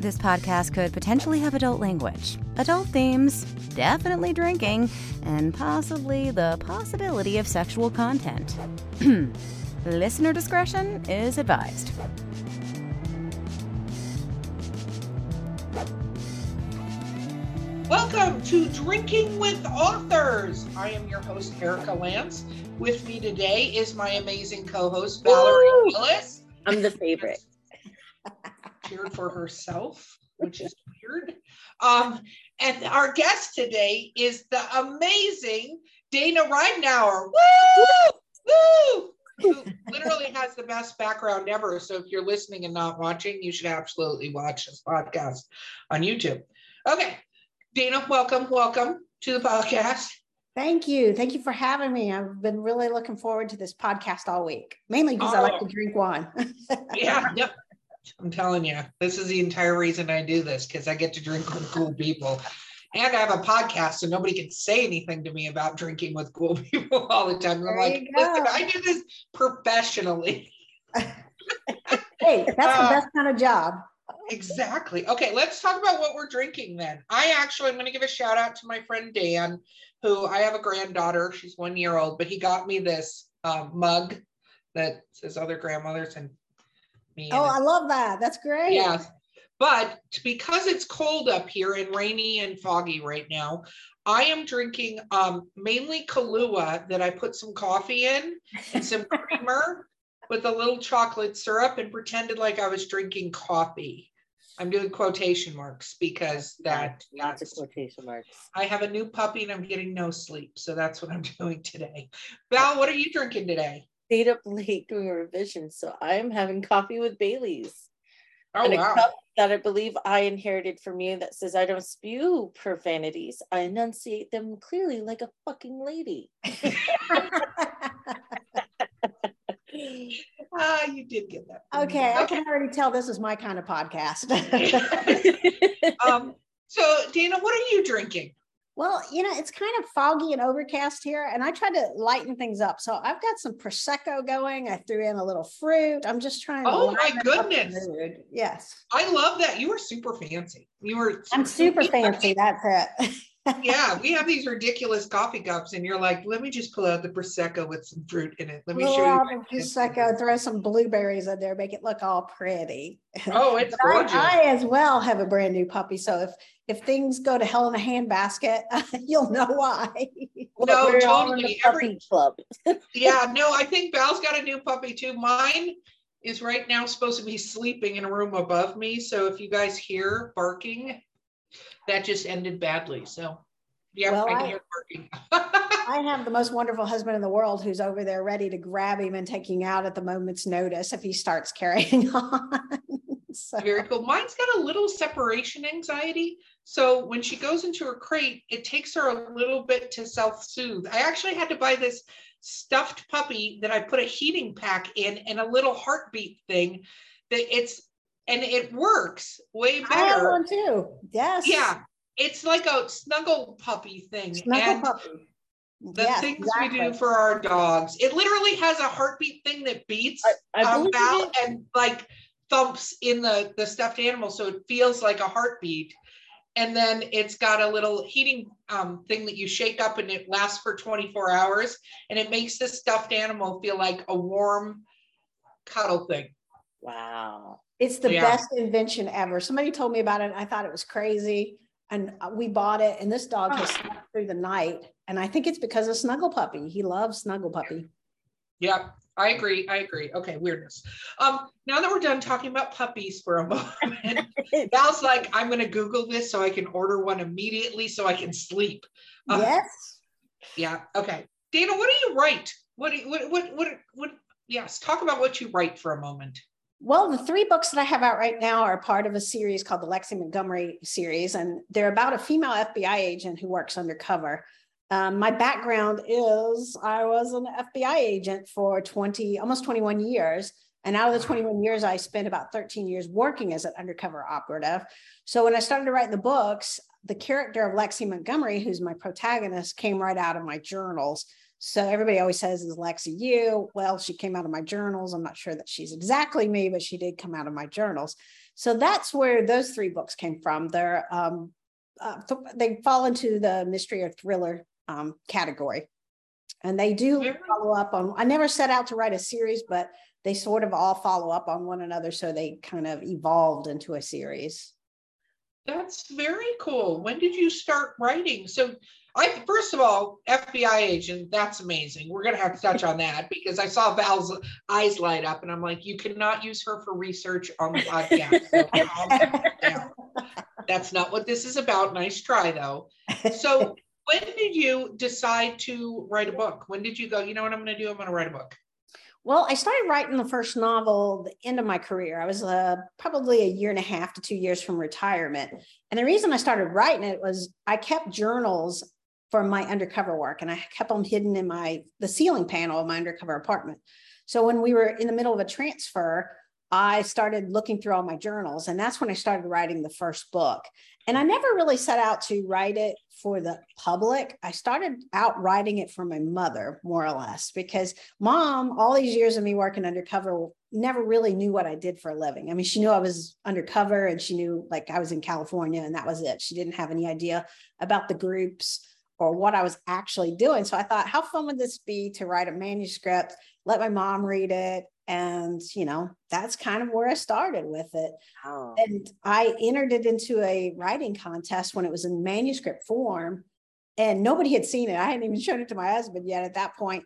This podcast could potentially have adult language, adult themes, definitely drinking, and possibly the possibility of sexual content. Listener discretion is advised. Welcome to Drinking with Authors. I am your host, Erica Lance. With me today is my amazing co host, Valerie Woo! Willis. I'm the favorite. Cheered for herself, which is weird. Um, and our guest today is the amazing Dana Ridenour. Woo! Woo! Who literally has the best background ever. So if you're listening and not watching, you should absolutely watch this podcast on YouTube. Okay. Dana, welcome, welcome to the podcast. Thank you. Thank you for having me. I've been really looking forward to this podcast all week, mainly because I like Oh. to drink wine. Yeah, yep. I'm telling you, this is the entire reason I do this because I get to drink with cool people. And I have a podcast, so nobody can say anything to me about drinking with cool people all the time. I'm There like, listen. I do this professionally. hey, that's Uh, the best kind of job. Exactly. Okay, let's talk about what we're drinking then. I actually, I'm going to give a shout out to my friend Dan, who I have a granddaughter. She's one year old, but he got me this um, mug that says other grandmothers and me. Oh, I love that. That's great. Yeah. But because it's cold up here and rainy and foggy right now, I am drinking um, mainly Kahlua that I put some coffee in and some creamer with a little chocolate syrup and pretended like I was drinking coffee. I'm doing quotation marks because that lots of quotation marks. I have a new puppy and I'm getting no sleep. So that's what I'm doing today. Val, what are you drinking today? Stayed up late doing a revision, so I'm having coffee with Bailey's. Oh, and a wow. cup that I believe I inherited from you that says I don't spew profanities. I enunciate them clearly like a fucking lady. Ah, you did get that. from me. okay, I can already tell this is my kind of podcast. um, so Dana, what are you drinking? Well, you know, it's kind of foggy and overcast here, and I tried to lighten things up. So I've got some prosecco going. I threw in a little fruit. I'm just trying to. Oh, my liven up the goodness. Yes, I love that. You are super fancy. You were I'm super fancy. That's it. Yeah, we have these ridiculous coffee cups, and you're like, let me just pull out the prosecco with some fruit in it. Let me Pull show you. out my the fancy prosecco, throw some blueberries in there, make it look all pretty. Oh, it's But I- gorgeous. I, as well have a brand new puppy, so if if things go to hell in a handbasket, you'll know why. No, We're totally. Every- club. yeah, no, I think Val's got a new puppy too. Mine is right now supposed to be sleeping in a room above me. So if you guys hear barking, that just ended badly. So yeah, Well, I I-. I have the most wonderful husband in the world who's over there ready to grab him and taking out at the moment's notice if he starts carrying on. so, Very cool. Mine's got a little separation anxiety. So when she goes into her crate, it takes her a little bit to self soothe. I actually had to buy this stuffed puppy that I put a heating pack in and a little heartbeat thing that it's, and it works way better. I have one too. Yes. Yeah. It's like a snuggle puppy thing. Snuggle and puppy. the Yes, things we do for our dogs, it literally has a heartbeat thing that beats I, I it- and like thumps in the the stuffed animal, so it feels like a heartbeat. And then it's got a little heating um, thing that you shake up, and it lasts for 24 hours, and it makes the stuffed animal feel like a warm cuddle thing. wow. It's the Yeah. best invention ever. Somebody told me about it. And I thought it was crazy. And uh, we bought it, and this dog has slept through the night. And I think it's because of Snuggle Puppy. He loves Snuggle Puppy. Yep, I agree. I agree. Okay, weirdness. Um, now that we're done talking about puppies for a moment, Val's like, I'm gonna Google this so I can order one immediately so I can sleep. Uh, yes. Yeah. Okay. Dana, what do you write? What do you, what, what, what, what, yes, talk about what you write for a moment. Well, the three books that I have out right now are part of a series called the Lexi Montgomery series, and they're about a female FBI agent who works undercover. Um, my background is I was an FBI agent for 20, almost 21 years. And out of the 21 years, I spent about 13 years working as an undercover operative. So when I started to write the books, the character of Lexi Montgomery, who's my protagonist, came right out of my journals. So everybody always says, is Lexi you? Well, she came out of my journals. I'm not sure that she's exactly me, but she did come out of my journals. So that's where those three books came from. They're, um, uh, th- they fall into the mystery or thriller um, category. And they do follow up on, I never set out to write a series, but they sort of all follow up on one another. So they kind of evolved into a series. That's very cool. When did you start writing? So I first of all, FBI agent, that's amazing. We're gonna have to touch on that because I saw Val's eyes light up and I'm like, you cannot use her for research on the podcast. So. That's not what this is about. Nice try though. So when did you decide to write a book? When did you go, you know what I'm gonna do? I'm gonna write a book. Well, I started writing the first novel the end of my career. I was uh, probably a year and a half to two years from retirement. And the reason I started writing it was I kept journals for my undercover work and I kept them hidden in my the ceiling panel of my undercover apartment. So when we were in the middle of a transfer, I started looking through all my journals and that's when I started writing the first book. And I never really set out to write it for the public. I started out writing it for my mother, more or less, because mom, all these years of me working undercover, never really knew what I did for a living. I mean, she knew I was undercover and she knew like I was in California and that was it. She didn't have any idea about the groups or what I was actually doing. So I thought, how fun would this be to write a manuscript, let my mom read it? And, you know, that's kind of where I started with it. Oh. And I entered it into a writing contest when it was in manuscript form, and nobody had seen it. I hadn't even shown it to my husband yet at that point,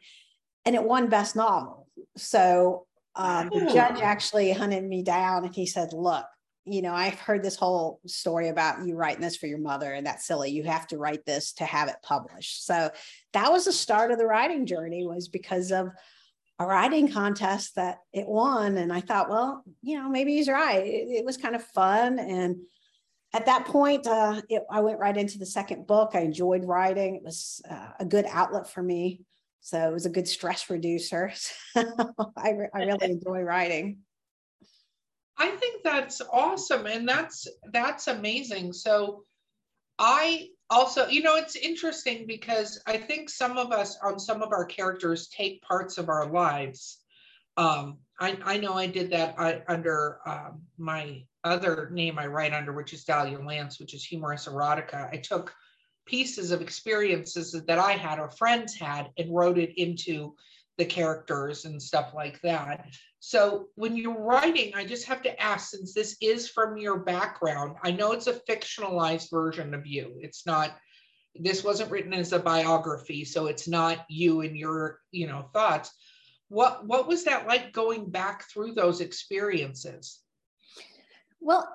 and it won best novel. So um, the judge actually hunted me down, and he said, "Look, you know, I've heard this whole story about you writing this for your mother, and that's silly. You have to write this to have it published." So that was the start of the writing journey. Was because of a writing contest that it won. And I thought, well, you know, maybe he's right. It, it was kind of fun. And at that point, uh, it, I went right into the second book. I enjoyed writing. It was uh, a good outlet for me. So it was a good stress reducer. I, re- I really enjoy writing. I think that's awesome and that's that's amazing. So I also, you know, it's interesting because I think some of us on some of our characters take parts of our lives. Um, I, I know I did that I, under um, my other name I write under, which is Dahlia Lance, which is humorous erotica. I took pieces of experiences that I had or friends had and wrote it into the characters and stuff like that. So when you're writing, I just have to ask, since this is from your background, I know it's a fictionalized version of you. It's not, this wasn't written as a biography, so it's not you and your, you know, thoughts. What what was that like going back through those experiences? Well,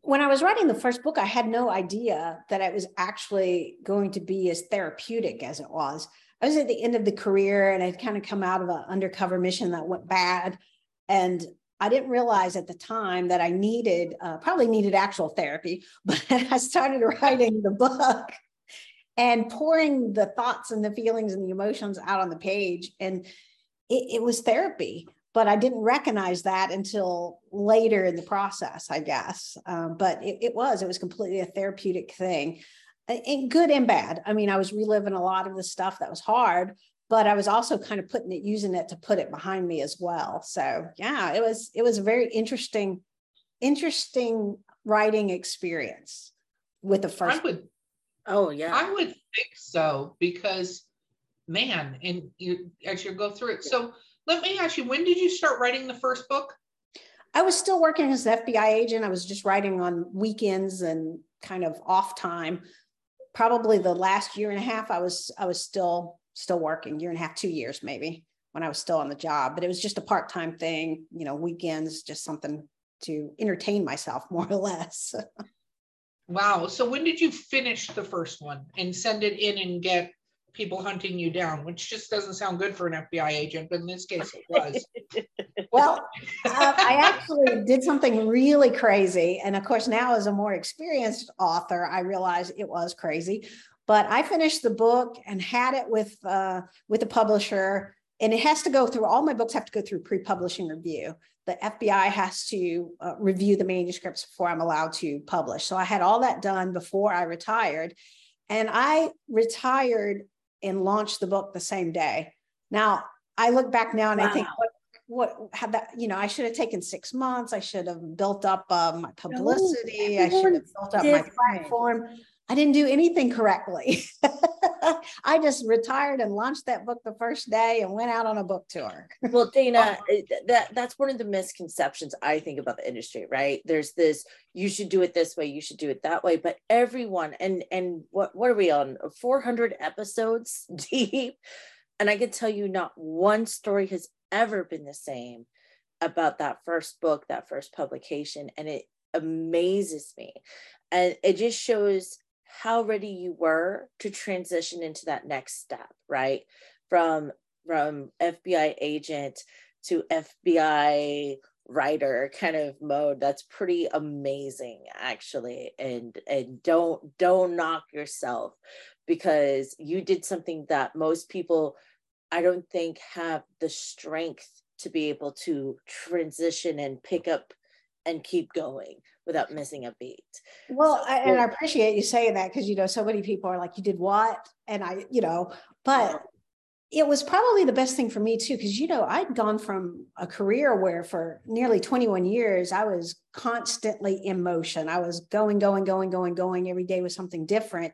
when I was writing the first book, I had no idea that it was actually going to be as therapeutic as it was. I was at the end of the career and I'd kind of come out of an undercover mission that went bad. And I didn't realize at the time that I needed, uh, probably needed actual therapy, but I started writing the book and pouring the thoughts and the feelings and the emotions out on the page. And it, it was therapy but I didn't recognize that until later in the process, I guess. Um, but it, it, was, it was completely a therapeutic thing, and good and bad. I mean, I was reliving a lot of the stuff that was hard, but I was also kind of putting it, using it to put it behind me as well. So yeah, it was, it was a very interesting, interesting writing experience with the first. I would, oh yeah, I would think so because, man, and you as you go through it, so let me ask you, when did you start writing the first book? I was still working as an FBI agent. I was just writing on weekends and kind of off time. Probably the last year and a half, I was I was still still working, year and a half, two years maybe, when I was still on the job. But it was just a part time thing, you know, weekends, just something to entertain myself more or less. wow. So when did you finish the first one and send it in and get people hunting you down, which just doesn't sound good for an FBI agent, but in this case it was. well, uh, I actually did something really crazy. And of course, now as a more experienced author, I realize it was crazy. But I finished the book and had it with uh, with the publisher, and it has to go through. All my books have to go through pre-publishing review. The FBI has to uh, review the manuscripts before I'm allowed to publish. So I had all that done before I retired, and I retired and launched the book the same day. Now I look back now and Wow. I think what what had that you know I should have taken six months. I should have built up uh, my publicity. I should have built up my different. platform. I didn't do anything correctly. I just retired and launched that book the first day and went out on a book tour. well dana that that's one of the misconceptions i think about the industry right? There's this you should do it this way you should do it that way but everyone and and what what are we on? 400 episodes deep? And i can tell you not one story has ever been the same about that first book that first publication and it amazes me. And it just shows how ready you were to transition into that next step right? From from FBI agent to FBI writer kind of mode. That's pretty amazing actually. And and don't don't knock yourself because you did something that most people I don't think have the strength to be able to transition and pick up and keep going without missing a beat. Well, So- I, and I appreciate you saying that because you know so many people are like, "You did what?" And I, you know, but it was probably the best thing for me too because you know I'd gone from a career where for nearly 21 years I was constantly in motion. I was going, going, going, going, going. Every day was something different.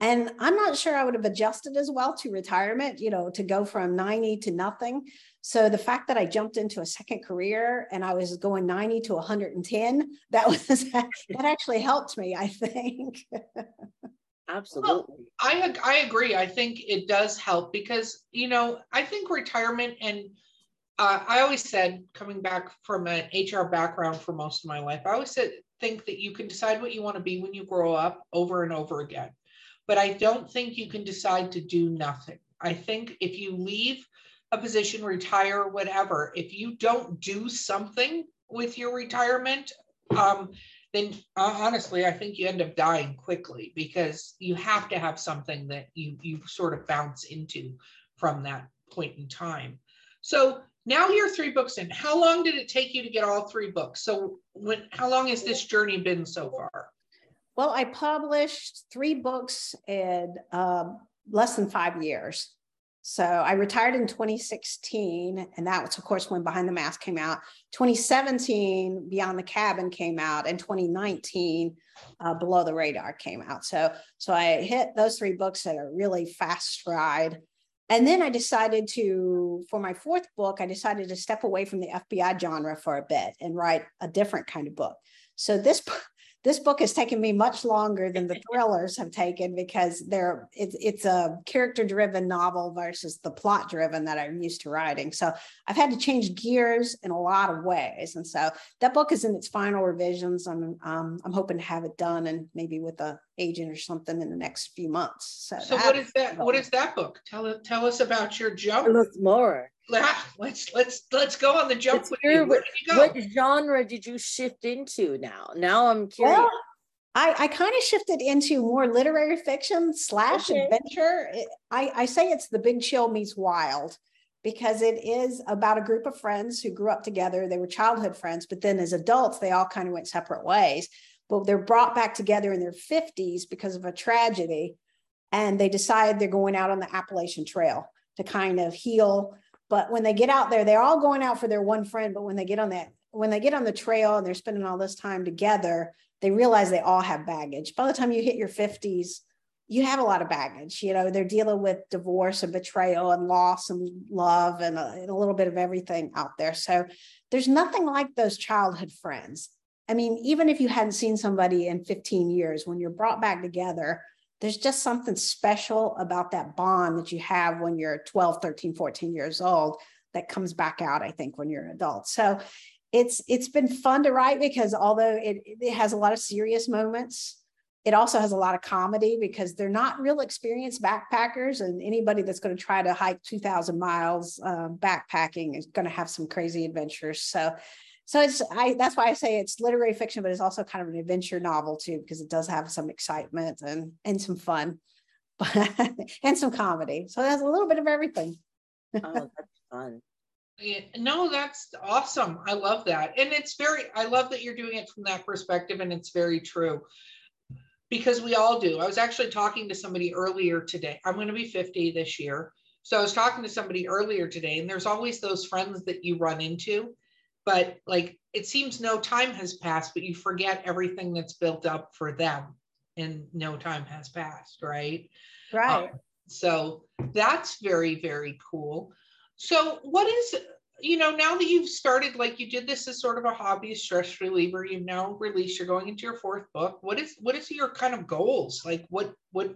And I'm not sure I would have adjusted as well to retirement, you know, to go from 90 to nothing. So the fact that I jumped into a second career and I was going 90 to 110, that was that actually helped me, I think. Absolutely. I I agree. I think it does help because you know I think retirement and uh, I always said coming back from an HR background for most of my life, I always said think that you can decide what you want to be when you grow up over and over again, but I don't think you can decide to do nothing. I think if you leave a position, retire, whatever, if you don't do something with your retirement, um, then uh, honestly, I think you end up dying quickly because you have to have something that you you sort of bounce into from that point in time. So now you're three books in. How long did it take you to get all three books? So when how long has this journey been so far? Well, I published three books in um, less than five years. So I retired in 2016, and that was, of course, when Behind the Mask came out. 2017, Beyond the Cabin came out, and 2019, uh, Below the Radar came out. So, so I hit those three books at a really fast stride. And then I decided to, for my fourth book, I decided to step away from the FBI genre for a bit and write a different kind of book. So this this book has taken me much longer than the thrillers have taken because they're it's it's a character driven novel versus the plot driven that I'm used to writing. So I've had to change gears in a lot of ways, and so that book is in its final revisions. I'm um, I'm hoping to have it done and maybe with a agent or something in the next few months. So, So what is that? What is that book? Tell. Tell us about your jump. Tell us more. Ah, Let's let's let's go on the jump with you. Where what, did you go? what genre did you shift into now? Now I'm curious. Well, I, I kind of shifted into more literary fiction slash Okay. adventure. It- I, I say it's the big chill meets wild because it is about a group of friends who grew up together. They were childhood friends, but then as adults, they all kind of went separate ways. But they're brought back together in their 50s because of a tragedy. And they decide they're going out on the Appalachian Trail to kind of heal. But when they get out there, they're all going out for their one friend. But when they get on that, when they get on the trail and they're spending all this time together, they realize they all have baggage. By the time you hit your 50s, you have a lot of baggage. You know, they're dealing with divorce and betrayal and loss and love and a, and a little bit of everything out there. So there's nothing like those childhood friends. I mean, even if you hadn't seen somebody in 15 years, when you're brought back together, there's just something special about that bond that you have when you're 12, 13, 14 years old that comes back out, I think, when you're an adult. So it's it's been fun to write because although it, it has a lot of serious moments, it also has a lot of comedy because they're not real experienced backpackers, and anybody that's going to try to hike 2,000 miles uh, backpacking is going to have some crazy adventures. So, so it's I that's why I say it's literary fiction, but it's also kind of an adventure novel too because it does have some excitement and and some fun, but and some comedy. So it has a little bit of everything. Oh, that's fun. Yeah, no, that's awesome. I love that. And it's very, I love that you're doing it from that perspective, and it's very true. because we all do. I was actually talking to somebody earlier today. I'm going to be 50 this year. So I was talking to somebody earlier today, and there's always those friends that you run into, but like it seems no time has passed, but you forget everything that's built up for them and no time has passed, right? Right. Um, so that's very, very cool. So, what is you know, now that you've started, like you did this as sort of a hobby, stress reliever, you've now released, you're going into your fourth book. What is what is your kind of goals? Like what what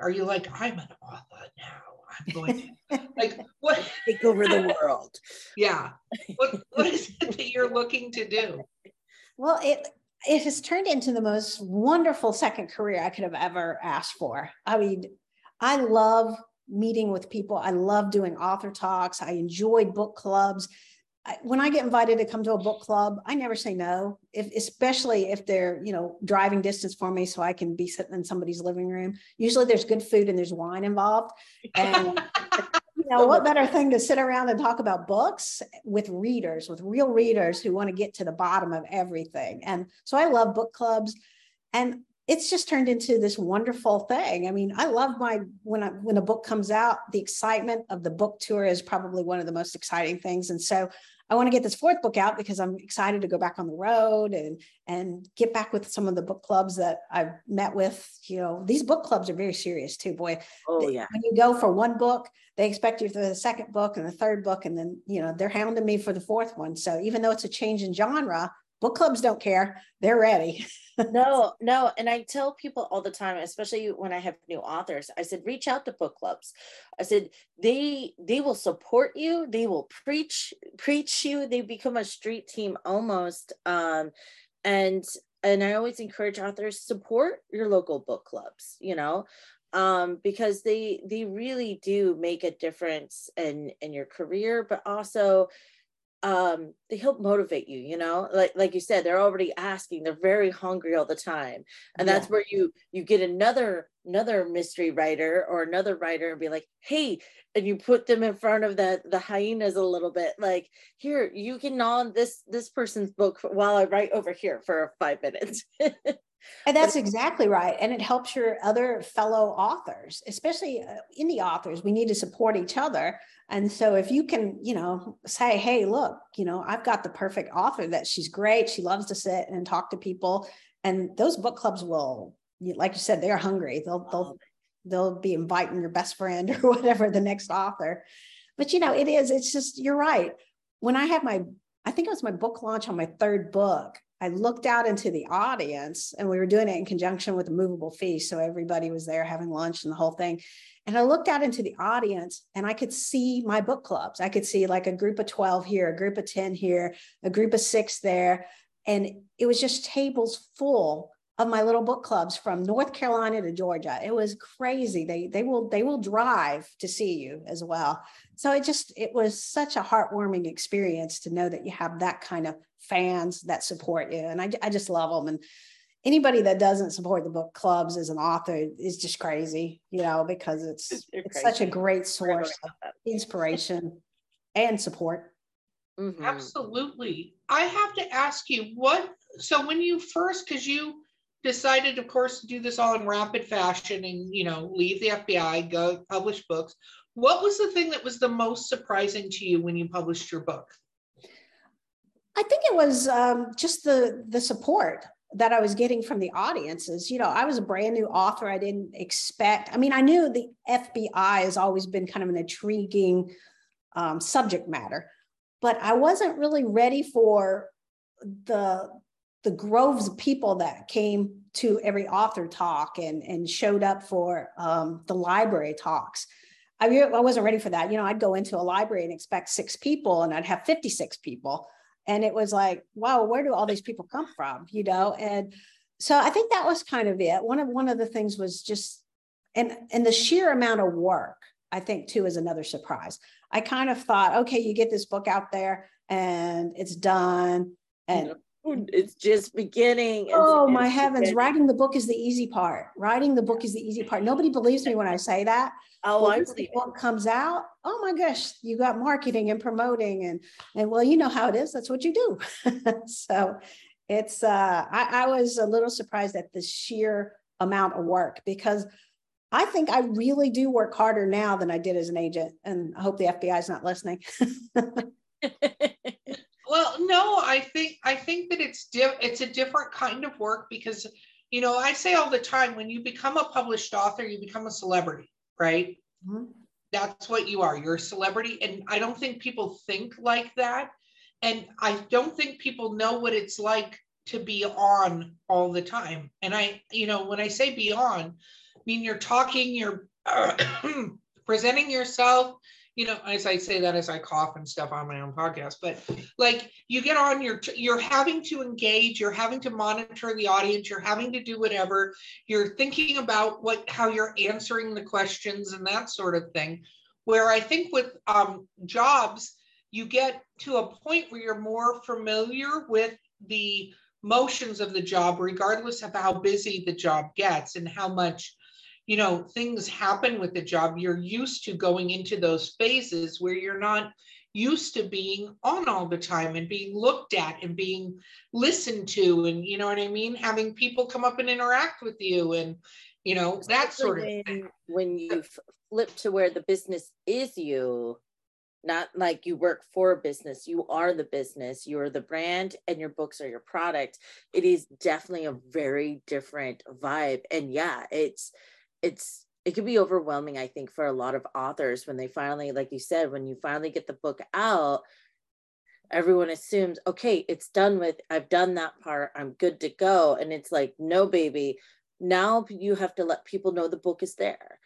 are you like, I'm an author now. I'm going to like what take over the world. yeah. What what is it that you're looking to do? Well, it it has turned into the most wonderful second career I could have ever asked for. I mean, I love meeting with people. I love doing author talks. I enjoy book clubs. I, when I get invited to come to a book club, I never say no, if, especially if they're, you know, driving distance for me so I can be sitting in somebody's living room. Usually there's good food and there's wine involved. And, you know, what better thing to sit around and talk about books with readers, with real readers who want to get to the bottom of everything. And so I love book clubs. And it's just turned into this wonderful thing. I mean, I love my when I when a book comes out, the excitement of the book tour is probably one of the most exciting things. And so I want to get this fourth book out because I'm excited to go back on the road and and get back with some of the book clubs that I've met with. You know, these book clubs are very serious too, boy. Oh yeah. When you go for one book, they expect you for the second book and the third book, and then you know they're hounding me for the fourth one. So even though it's a change in genre, book clubs don't care. They're ready. No no. And i tell people all the time especially when i have new authors i said reach out to book clubs. I said they they will support you. They will preach preach you. They become a street team almost. Um and and i always encourage authors support your local book clubs you know? Um, because they they really do make a difference in in your career but also um they help motivate you you know? Like like you said they're already asking they're very hungry all the time. And that's where you you get another another mystery writer or another writer and be like hey and you put them in front of the the hyenas a little bit like here you can on this this person's book while i write over here for five minutes And that's exactly right. And it helps your other fellow authors, especially uh, indie authors. We need to support each other. And so if you can, you know, say, hey, look, you know, I've got the perfect author that she's great. She loves to sit and talk to people. And those book clubs will, like you said, they're hungry. They'll, they'll, they'll be inviting your best friend or whatever, the next author. But, you know, it is, it's just, you're right. When I had my, I think it was my book launch on my third book, I looked out into the audience and we were doing it in conjunction with a movable feast. So everybody was there having lunch and the whole thing. And I looked out into the audience and I could see my book clubs. I could see like a group of 12 here, a group of 10 here, a group of six there. And it was just tables full of my little book clubs from North Carolina to Georgia. It was crazy. They they will they will drive to see you as well. So it just it was such a heartwarming experience to know that you have that kind of fans that support you. And I, I just love them. And anybody that doesn't support the book clubs as an author is just crazy, you know, because it's it's such a great source of inspiration and support. Mm-hmm. Absolutely. I have to ask you what so when you first because you decided of course to do this all in rapid fashion and you know leave the FBI go publish books what was the thing that was the most surprising to you when you published your book I think it was um, just the the support that I was getting from the audiences. You know, I was a brand new author. I didn't expect. I mean, I knew the FBI has always been kind of an intriguing um, subject matter, but I wasn't really ready for the the groves of people that came to every author talk and and showed up for um, the library talks. I, I wasn't ready for that. You know, I'd go into a library and expect six people, and I'd have fifty six people. And it was like wow where do all these people come from you know? And so i think that was kind of it. One of one of the things was just and and the sheer amount of work i think too is another surprise. I kind of thought okay you get this book out there and it's done and it's just beginning. oh my heavens! Beginning. Writing the book is the easy part. Writing the book is the easy part. Nobody believes me when I say that. Oh, I see. Book comes out. Oh my gosh! You got marketing and promoting and and well, you know how it is. That's what you do. so it's. uh I, I was a little surprised at the sheer amount of work because I think I really do work harder now than I did as an agent. And I hope the FBI is not listening. well, no, I think I think that it's it's a different kind of work because you know, I say all the time when you become a published author, you become a celebrity, right? Mm-hmm. That's what you are. You're a celebrity. And I don't think people think like that. And I don't think people know what it's like to be on all the time. And I, you know, when I say be on, I mean you're talking, you're presenting yourself, you know, as I say that as I cough and stuff on my own podcast, but like you get on your, you're having to engage, you're having to monitor the audience, you're having to do whatever, you're thinking about what, how you're answering the questions and that sort of thing. Where I think with um, jobs, you get to a point where you're more familiar with the motions of the job, regardless of how busy the job gets and how much you know things happen with the job you're used to going into those phases where you're not used to being on all the time and being looked at and being listened to and you know what i mean having people come up and interact with you and you know that sort of when, thing. when you flip to where the business is you not like you work for a business you are the business you're the brand and your books are your product it is definitely a very different vibe and yeah it's it's it can be overwhelming i think for a lot of authors when they finally like you said when you finally get the book out everyone assumes okay it's done with i've done that part i'm good to go. And it's like no baby now you have to let people know the book is there.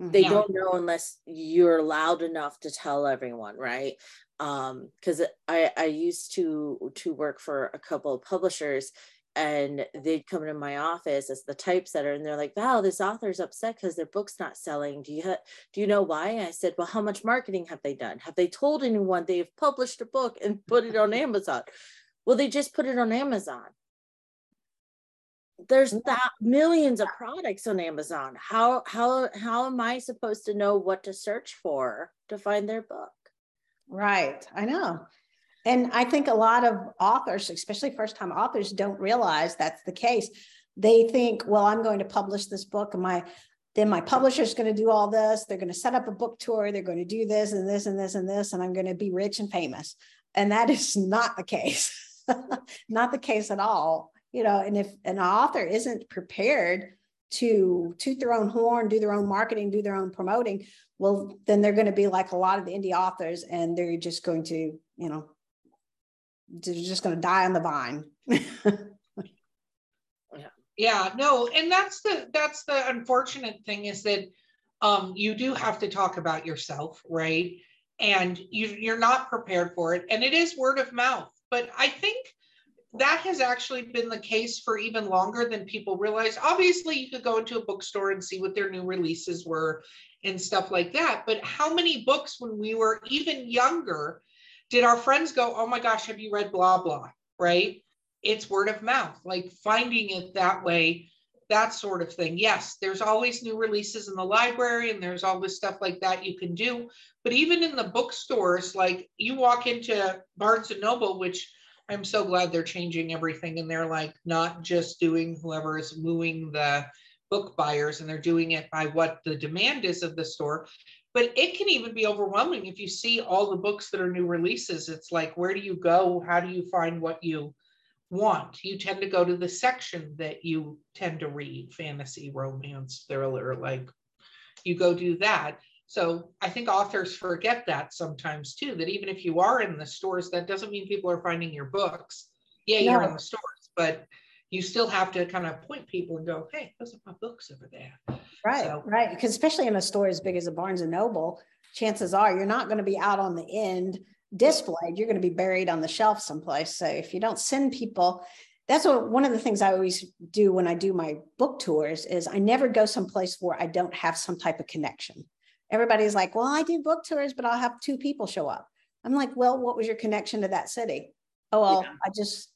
They yeah. don't know unless you're loud enough to tell everyone right? Um because i i used to to work for a couple of publishers and they'd come into my office as the typesetter and they're like wow this author's upset because their book's not selling. Do you ha- do you know why? I said well how much marketing have they done? Have they told anyone they've published a book and put it on amazon? Well they just put it on amazon. There's that millions of products on amazon. How how how am i supposed to know what to search for to find their book? Right. I know and I think a lot of authors, especially first time authors, don't realize that's the case. They think, well, I'm going to publish this book and my then my publisher's going to do all this. They're going to set up a book tour. They're going to do this and this and this and this, and I'm going to be rich and famous. And that is not the case. not the case at all. You know, and if an author isn't prepared to toot their own horn, do their own marketing, do their own promoting, well, then they're going to be like a lot of the indie authors and they're just going to, you know, they're just going to die on the vine. yeah. yeah, no, and that's the that's the unfortunate thing is that um, you do have to talk about yourself, right? And you you're not prepared for it, and it is word of mouth. But I think that has actually been the case for even longer than people realize. Obviously, you could go into a bookstore and see what their new releases were and stuff like that. But how many books when we were even younger did our friends go, oh my gosh, have you read blah, blah, right? It's word of mouth, like finding it that way, that sort of thing. Yes, there's always new releases in the library and there's all this stuff like that you can do. But even in the bookstores, like you walk into Barnes and Noble, which I'm so glad they're changing everything and they're like not just doing whoever is wooing the book buyers and they're doing it by what the demand is of the store but it can even be overwhelming if you see all the books that are new releases. It's like where do you go? How do you find what you want? You tend to go to the section that you tend to read fantasy romance thriller like you go do that. So i think authors forget that sometimes too that even if you are in the stores that doesn't mean people are finding your books. Yeah no. you're in the stores but you still have to kind of point people and go, hey, those are my books over there. Right, so, right. Because especially in a store as big as a Barnes and Noble, chances are you're not going to be out on the end displayed. You're going to be buried on the shelf someplace. So if you don't send people, that's what one of the things I always do when I do my book tours is I never go someplace where I don't have some type of connection. Everybody's like, well, I do book tours, but I'll have two people show up. I'm like, well, what was your connection to that city? Oh, well, yeah. I just,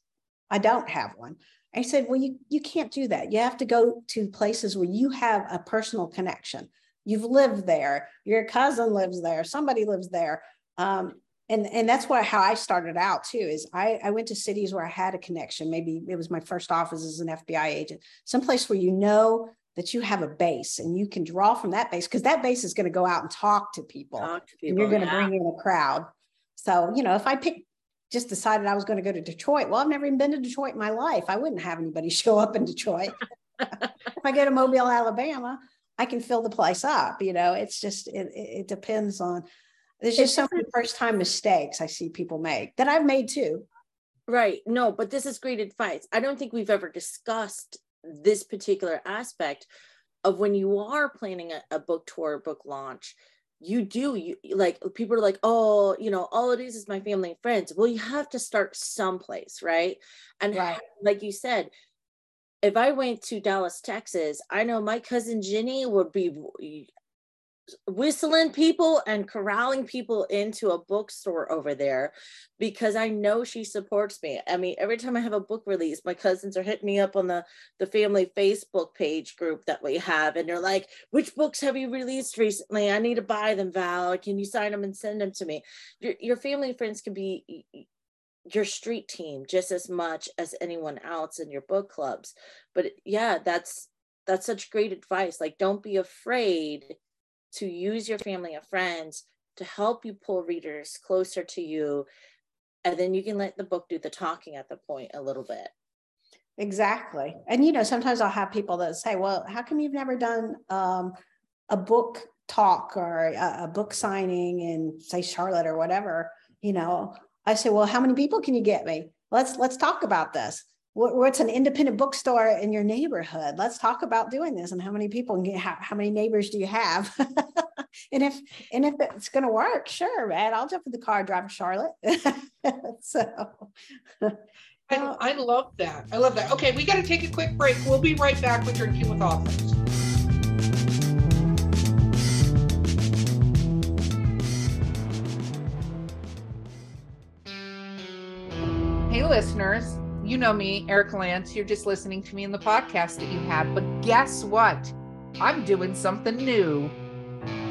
I don't have one. I said, well, you, you can't do that. You have to go to places where you have a personal connection. You've lived there, your cousin lives there, somebody lives there. Um, and and that's what how I started out too. Is I I went to cities where I had a connection. Maybe it was my first office as an FBI agent, someplace where you know that you have a base and you can draw from that base because that base is going to go out and talk to people, talk to people and you're going to yeah. bring in a crowd. So you know, if I pick just decided I was going to go to Detroit, well, I've never even been to Detroit in my life. I wouldn't have anybody show up in Detroit. if I go to Mobile, Alabama, I can fill the place up. You know, it's just it, it depends on. There's just so many first time mistakes I see people make that I've made too. Right. No, but this is great advice. I don't think we've ever discussed this particular aspect of when you are planning a, a book tour, book launch you do you like uh, people are like oh you know all it is is my family and friends well you have to start someplace right and right. like you said if I went to Dallas, Texas, I know my cousin Jenny would be whistling people and corralling people into a bookstore over there because I know she supports me. I mean, every time I have a book release, my cousins are hitting me up on the the family Facebook page group that we have and they're like, "Which books have you released recently? I need to buy them, Val. Can you sign them and send them to me?" Your your family friends can be your street team just as much as anyone else in your book clubs but yeah that's that's such great advice like don't be afraid to use your family and friends to help you pull readers closer to you and then you can let the book do the talking at the point a little bit exactly and you know sometimes i'll have people that say well how come you've never done um, a book talk or a, a book signing in say charlotte or whatever you know I say, well, how many people can you get me? Let's let's talk about this. What's an independent bookstore in your neighborhood? Let's talk about doing this and how many people and how, how many neighbors do you have? and if and if it's going to work, sure, man, I'll jump in the car, drive to Charlotte. so. I, I love that. I love that. Okay, we got to take a quick break. We'll be right back with Drinking with Authors. Hey, listeners, you know me, Erica Lance. You're just listening to me in the podcast that you have. But guess what? I'm doing something new.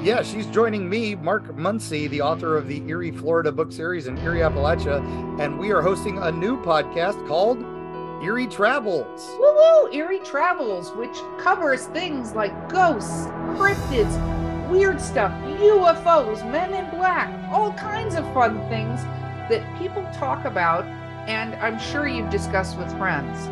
Yeah, she's joining me, Mark Muncy, the author of the Eerie, Florida book series in Eerie, Appalachia, and we are hosting a new podcast called Eerie Travels. Woo woo! Eerie Travels, which covers things like ghosts, cryptids, weird stuff, UFOs, men in black, all kinds of fun things that people talk about and I'm sure you've discussed with friends.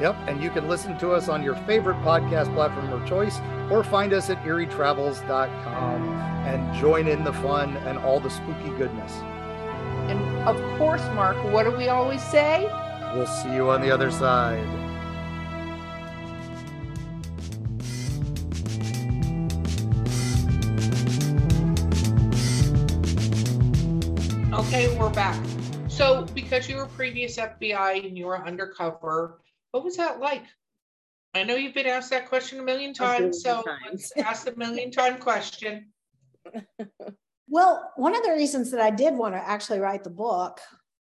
Yep, and you can listen to us on your favorite podcast platform of choice or find us at eerietravels.com and join in the fun and all the spooky goodness. And of course, Mark, what do we always say? We'll see you on the other side. Okay, we're back. So, because you were previous FBI and you were undercover, what was that like? I know you've been asked that question a million times, so times. let's ask the million time question. Well, one of the reasons that I did want to actually write the book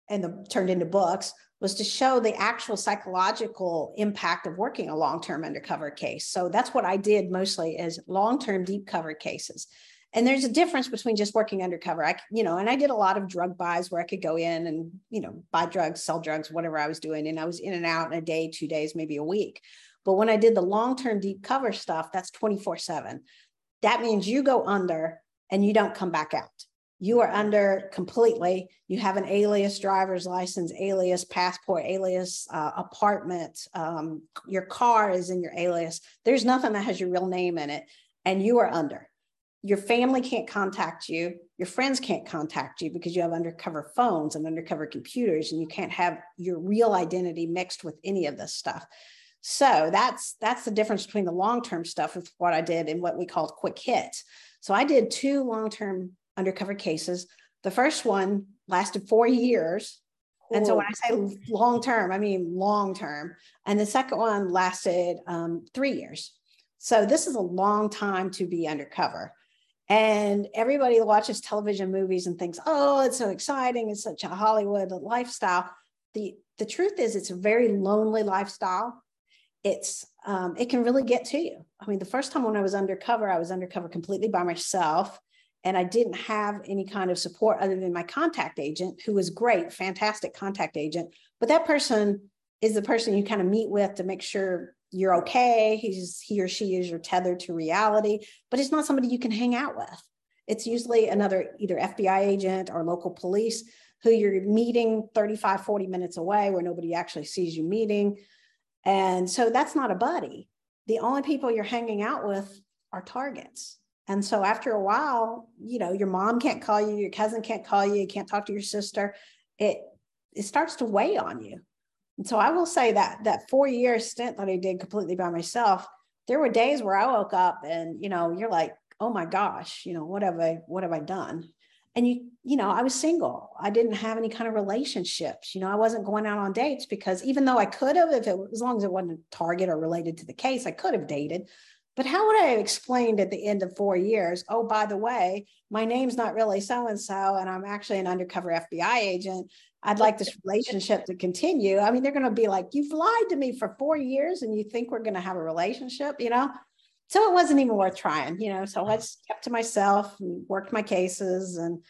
and the turned into books was to show the actual psychological impact of working a long-term undercover case. So that's what I did mostly is long-term deep cover cases and there's a difference between just working undercover. I you know and i did a lot of drug buys where i could go in and you know buy drugs sell drugs whatever i was doing and i was in and out in a day two days maybe a week. But when i did the long-term deep cover stuff that's 24 7 that means you go under and you don't come back out. You are under completely. You have an alias driver's license alias passport alias uh, apartment um, your car is in your alias. There's nothing that has your real name in it and you are under your family can't contact you your friends can't contact you because you have undercover phones and undercover computers and you can't have your real identity mixed with any of this stuff so that's that's the difference between the long-term stuff with what i did and what we called quick hits so i did two long-term undercover cases the first one lasted four years and so when I say long term, I mean long term. And the second one lasted um, three years. So this is a long time to be undercover. And everybody watches television movies and thinks, oh, it's so exciting. It's such a Hollywood lifestyle. The, the truth is, it's a very lonely lifestyle. It's um, it can really get to you. I mean, the first time when I was undercover, I was undercover completely by myself. and I didn't have any kind of support other than my contact agent, who was great, fantastic contact agent. But that person is the person you kind of meet with to make sure you're okay. He's he or she is your tether to reality, but it's not somebody you can hang out with. It's usually another either FBI agent or local police who you're meeting 35, 40 minutes away where nobody actually sees you meeting. And so that's not a buddy. The only people you're hanging out with are targets. And so after a while, you know, your mom can't call you, your cousin can't call you, you can't talk to your sister. It it starts to weigh on you. And so I will say that that four year stint that I did completely by myself, there were days where I woke up and you know, you're like, oh my gosh, you know, what have I what have I done? And you, you know, I was single. I didn't have any kind of relationships. You know, I wasn't going out on dates because even though I could have, if it as long as it wasn't target or related to the case, I could have dated. But how would I have explained at the end of four years, oh, by the way, my name's not really so and so, and I'm actually an undercover FBI agent. I'd like this relationship to continue. I mean, they're going to be like, you've lied to me for four years and you think we're going to have a relationship, you know? So it wasn't even worth trying, you know? So I just kept to myself and worked my cases. And,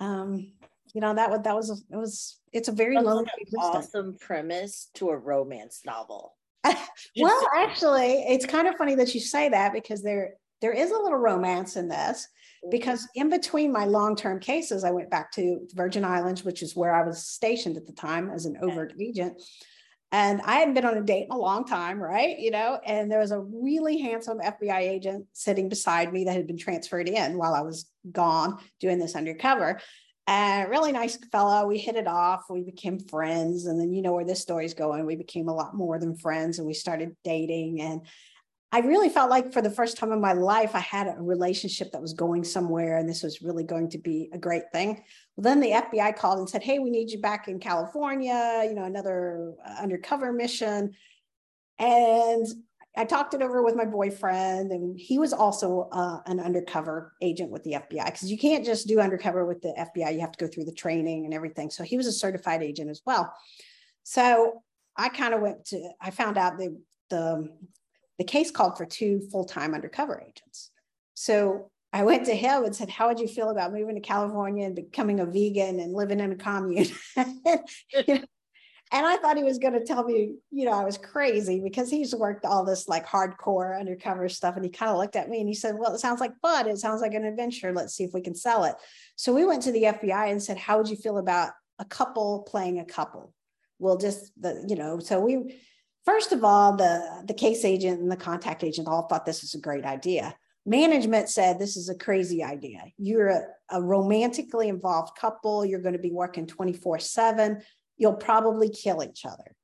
um, you know, that was, that was, it was, it's a very lonely, awesome premise to a romance novel. well, actually, it's kind of funny that you say that because there there is a little romance in this mm-hmm. because in between my long-term cases i went back to virgin islands which is where i was stationed at the time as an overt agent and i hadn't been on a date in a long time right you know and there was a really handsome fbi agent sitting beside me that had been transferred in while i was gone doing this undercover a really nice fellow. We hit it off. We became friends. And then you know where this story's going. We became a lot more than friends and we started dating. And I really felt like for the first time in my life, I had a relationship that was going somewhere and this was really going to be a great thing. Well, then the FBI called and said, Hey, we need you back in California, you know, another uh, undercover mission. And I talked it over with my boyfriend, and he was also uh, an undercover agent with the FBI because you can't just do undercover with the FBI. You have to go through the training and everything. So he was a certified agent as well. So I kind of went to, I found out the, the, the case called for two full time undercover agents. So I went to him and said, How would you feel about moving to California and becoming a vegan and living in a commune? you know, and I thought he was going to tell me, you know, I was crazy because he's worked all this like hardcore undercover stuff. And he kind of looked at me and he said, Well, it sounds like fun. It sounds like an adventure. Let's see if we can sell it. So we went to the FBI and said, How would you feel about a couple playing a couple? Well, just the, you know, so we, first of all, the, the case agent and the contact agent all thought this was a great idea. Management said this is a crazy idea. You're a, a romantically involved couple. You're going to be working 24 7 you'll probably kill each other.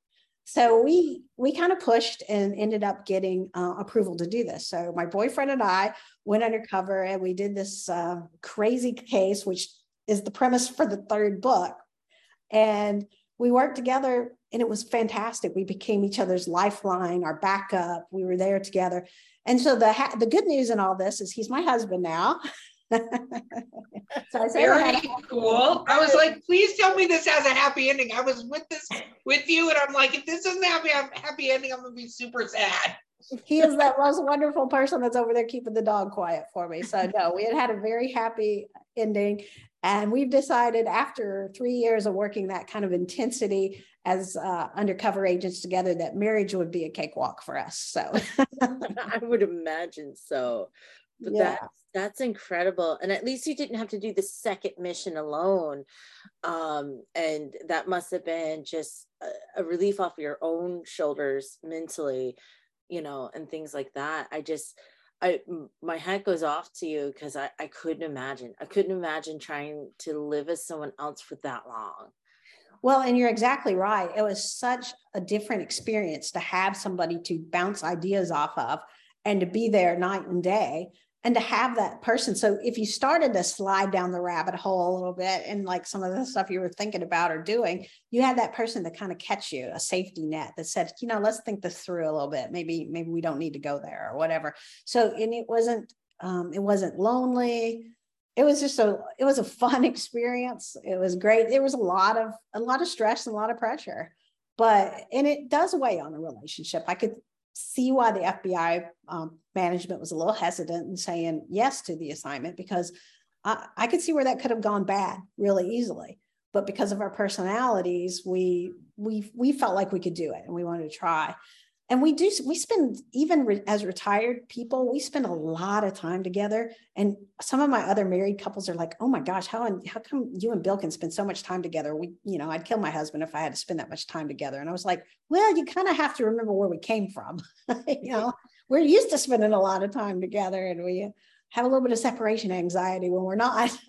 So we we kind of pushed and ended up getting uh, approval to do this. So my boyfriend and I went undercover and we did this uh, crazy case, which is the premise for the third book. And we worked together and it was fantastic. We became each other's lifeline, our backup. We were there together. And so the ha- the good news in all this is he's my husband now. so I very cool. I was like, please tell me this has a happy ending. I was with this with you, and I'm like, if this doesn't have a happy ending, I'm gonna be super sad. He is that most wonderful person that's over there keeping the dog quiet for me. So no, we had had a very happy ending, and we've decided after three years of working that kind of intensity as uh, undercover agents together that marriage would be a cakewalk for us. So I would imagine so. But yeah. that's that's incredible. And at least you didn't have to do the second mission alone. Um, and that must have been just a, a relief off your own shoulders mentally, you know, and things like that. I just I my hat goes off to you because I, I couldn't imagine. I couldn't imagine trying to live as someone else for that long. Well, and you're exactly right. It was such a different experience to have somebody to bounce ideas off of and to be there night and day and to have that person. So if you started to slide down the rabbit hole a little bit and like some of the stuff you were thinking about or doing, you had that person to kind of catch you, a safety net that said, you know, let's think this through a little bit. Maybe, maybe we don't need to go there or whatever. So, and it wasn't, um, it wasn't lonely. It was just a, it was a fun experience. It was great. There was a lot of, a lot of stress and a lot of pressure, but, and it does weigh on a relationship. I could see why the FBI um, management was a little hesitant in saying yes to the assignment because I, I could see where that could have gone bad really easily. But because of our personalities, we we we felt like we could do it and we wanted to try and we do we spend even re, as retired people we spend a lot of time together. And some of my other married couples are like oh my gosh how how come you and Bill can spend so much time together? We you know i'd kill my husband if i had to spend that much time together. And i was like well you kind of have to remember where we came from. You know we're used to spending a lot of time together and we have a little bit of separation anxiety when we're not.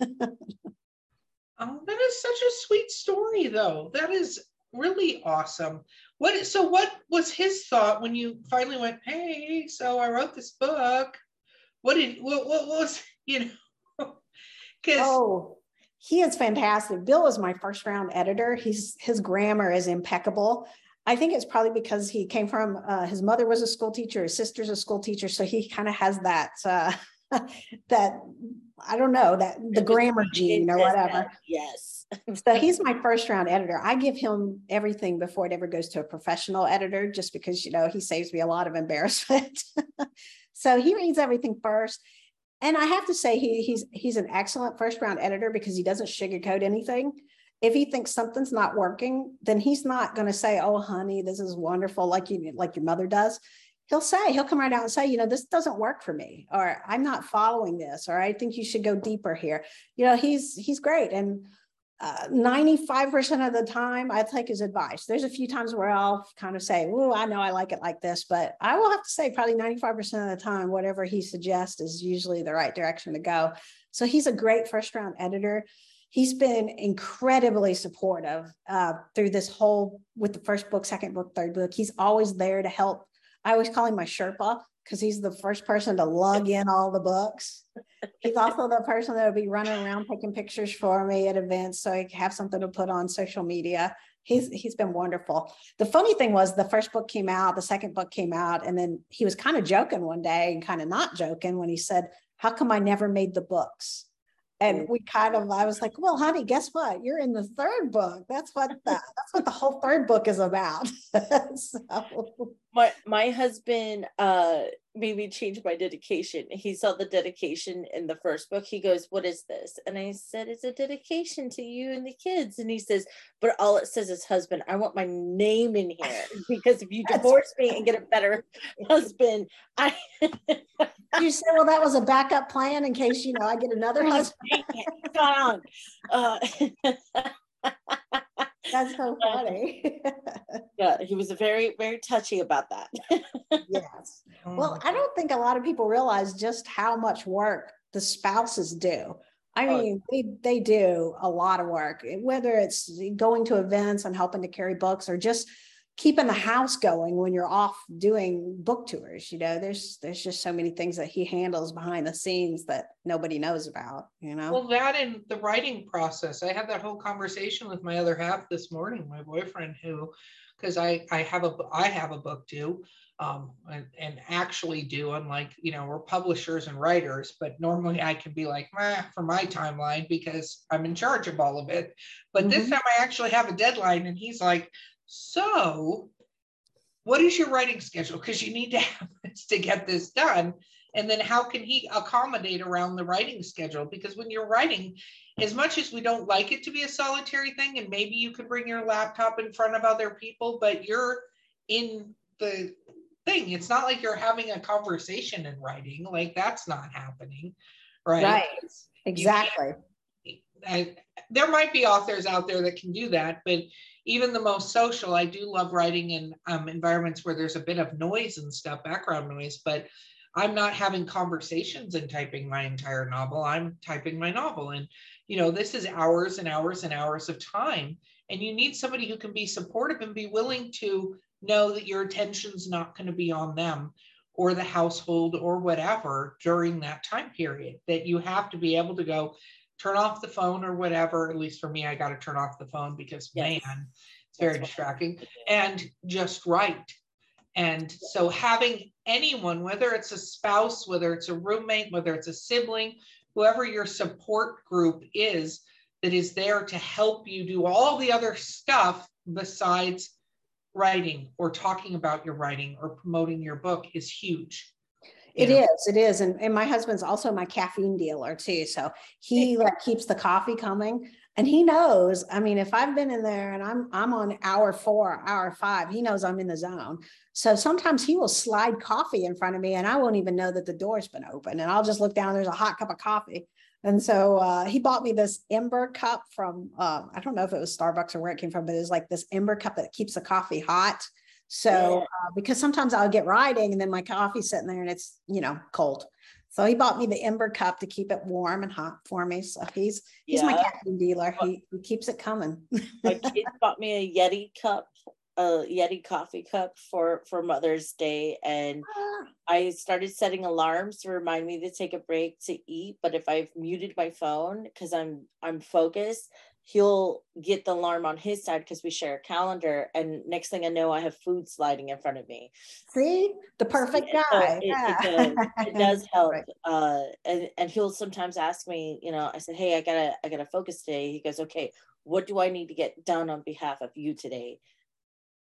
Oh that is such a sweet story though. That is really awesome what so what was his thought when you finally went, hey, so I wrote this book? What did what, what was, you know? Because oh, he is fantastic. Bill is my first round editor. He's his grammar is impeccable. I think it's probably because he came from uh, his mother was a school teacher, his sister's a school teacher, so he kind of has that uh, that I don't know that the grammar gene or whatever. Yes. so he's my first round editor. I give him everything before it ever goes to a professional editor, just because you know he saves me a lot of embarrassment. so he reads everything first. And I have to say he, he's he's an excellent first round editor because he doesn't sugarcoat anything. If he thinks something's not working, then he's not going to say, "Oh, honey, this is wonderful," like you like your mother does he'll say he'll come right out and say you know this doesn't work for me or i'm not following this or i think you should go deeper here. You know he's he's great. And uh, 95% of the time i take his advice. There's a few times where i'll kind of say oh i know i like it like this but i will have to say probably 95% of the time whatever he suggests is usually the right direction to go. So he's a great first round editor. He's been incredibly supportive uh, through this whole with the first book second book third book. He's always there to help I always call him my Sherpa because he's the first person to lug in all the books. He's also the person that will be running around taking pictures for me at events so I have something to put on social media. He's he's been wonderful. The funny thing was the first book came out, the second book came out, and then he was kind of joking one day and kind of not joking when he said, How come I never made the books? And we kind of i was like well honey guess what? You're in the third book. That's what the, that's what the whole third book is about. So. my my husband uh made me change my dedication. He saw the dedication in the first book. He goes what is this? And i said it's a dedication to you and the kids. And he says but all it says is husband i want my name in here because if you divorce me and get a better husband i you say, well, that was a backup plan in case you know I get another husband. on. Uh, That's so funny. yeah, he was very, very touchy about that. yes. Well, I mm-hmm. don't think a lot of people realize just how much work the spouses do. I oh. mean, they, they do a lot of work, whether it's going to events and helping to carry books or just keeping the house going when you're off doing book tours you know there's there's just so many things that he handles behind the scenes that nobody knows about you know? Well that and the writing process. I had that whole conversation with my other half this morning my boyfriend who because i i have a i have a book too um, and, and, actually do unlike you know we're publishers and writers but normally i can be like for my timeline because i'm in charge of all of it. But mm-hmm. this time i actually have a deadline and he's like so, what is your writing schedule? Because you need to have this to get this done. And then how can he accommodate around the writing schedule? Because when you're writing, as much as we don't like it to be a solitary thing, and maybe you could bring your laptop in front of other people, but you're in the thing. It's not like you're having a conversation in writing. Like that's not happening. Right. Right. Exactly. I, there might be authors out there that can do that, but even the most social, I do love writing in um, environments where there's a bit of noise and stuff, background noise, but I'm not having conversations and typing my entire novel. I'm typing my novel. And, you know, this is hours and hours and hours of time. And you need somebody who can be supportive and be willing to know that your attention's not going to be on them or the household or whatever during that time period. That you have to be able to go, turn off the phone or whatever. At least for me, I got to turn off the phone because yes. man, it's very That's distracting. And just write. And so having anyone, whether it's a spouse, whether it's a roommate, whether it's a sibling, whoever your support group is, that is there to help you do all the other stuff besides writing or talking about your writing or promoting your book is huge. It is, it is. And, and my husband's also my caffeine dealer too. So he like keeps the coffee coming and he knows, I mean, if I've been in there and I'm I'm on hour four, hour five, he knows I'm in the zone. So sometimes he will slide coffee in front of me and I won't even know that the door's been open. And I'll just look down, there's a hot cup of coffee. And so uh, he bought me this ember cup from, uh, I don't know if it was Starbucks or where it came from, but it was like this ember cup that keeps the coffee hot. So, uh, because sometimes I'll get riding and then my coffee's sitting there and it's, you know, cold. So he bought me the ember cup to keep it warm and hot for me. So he's he's yeah. my caffeine dealer. He, he keeps it coming. my kids bought me a Yeti cup, a Yeti coffee cup for for Mother's Day, and ah. I started setting alarms to remind me to take a break to eat. But if I've muted my phone because I'm I'm focused, he'll get the alarm on his side because we share a calendar and next thing i know i have food sliding in front of me. See? The perfect guy. so it, yeah. it, does, it, does, help right. uh, and, and he'll sometimes ask me you know i said hey i gotta i gotta focus today. He goes okay what do i need to get done on behalf of you today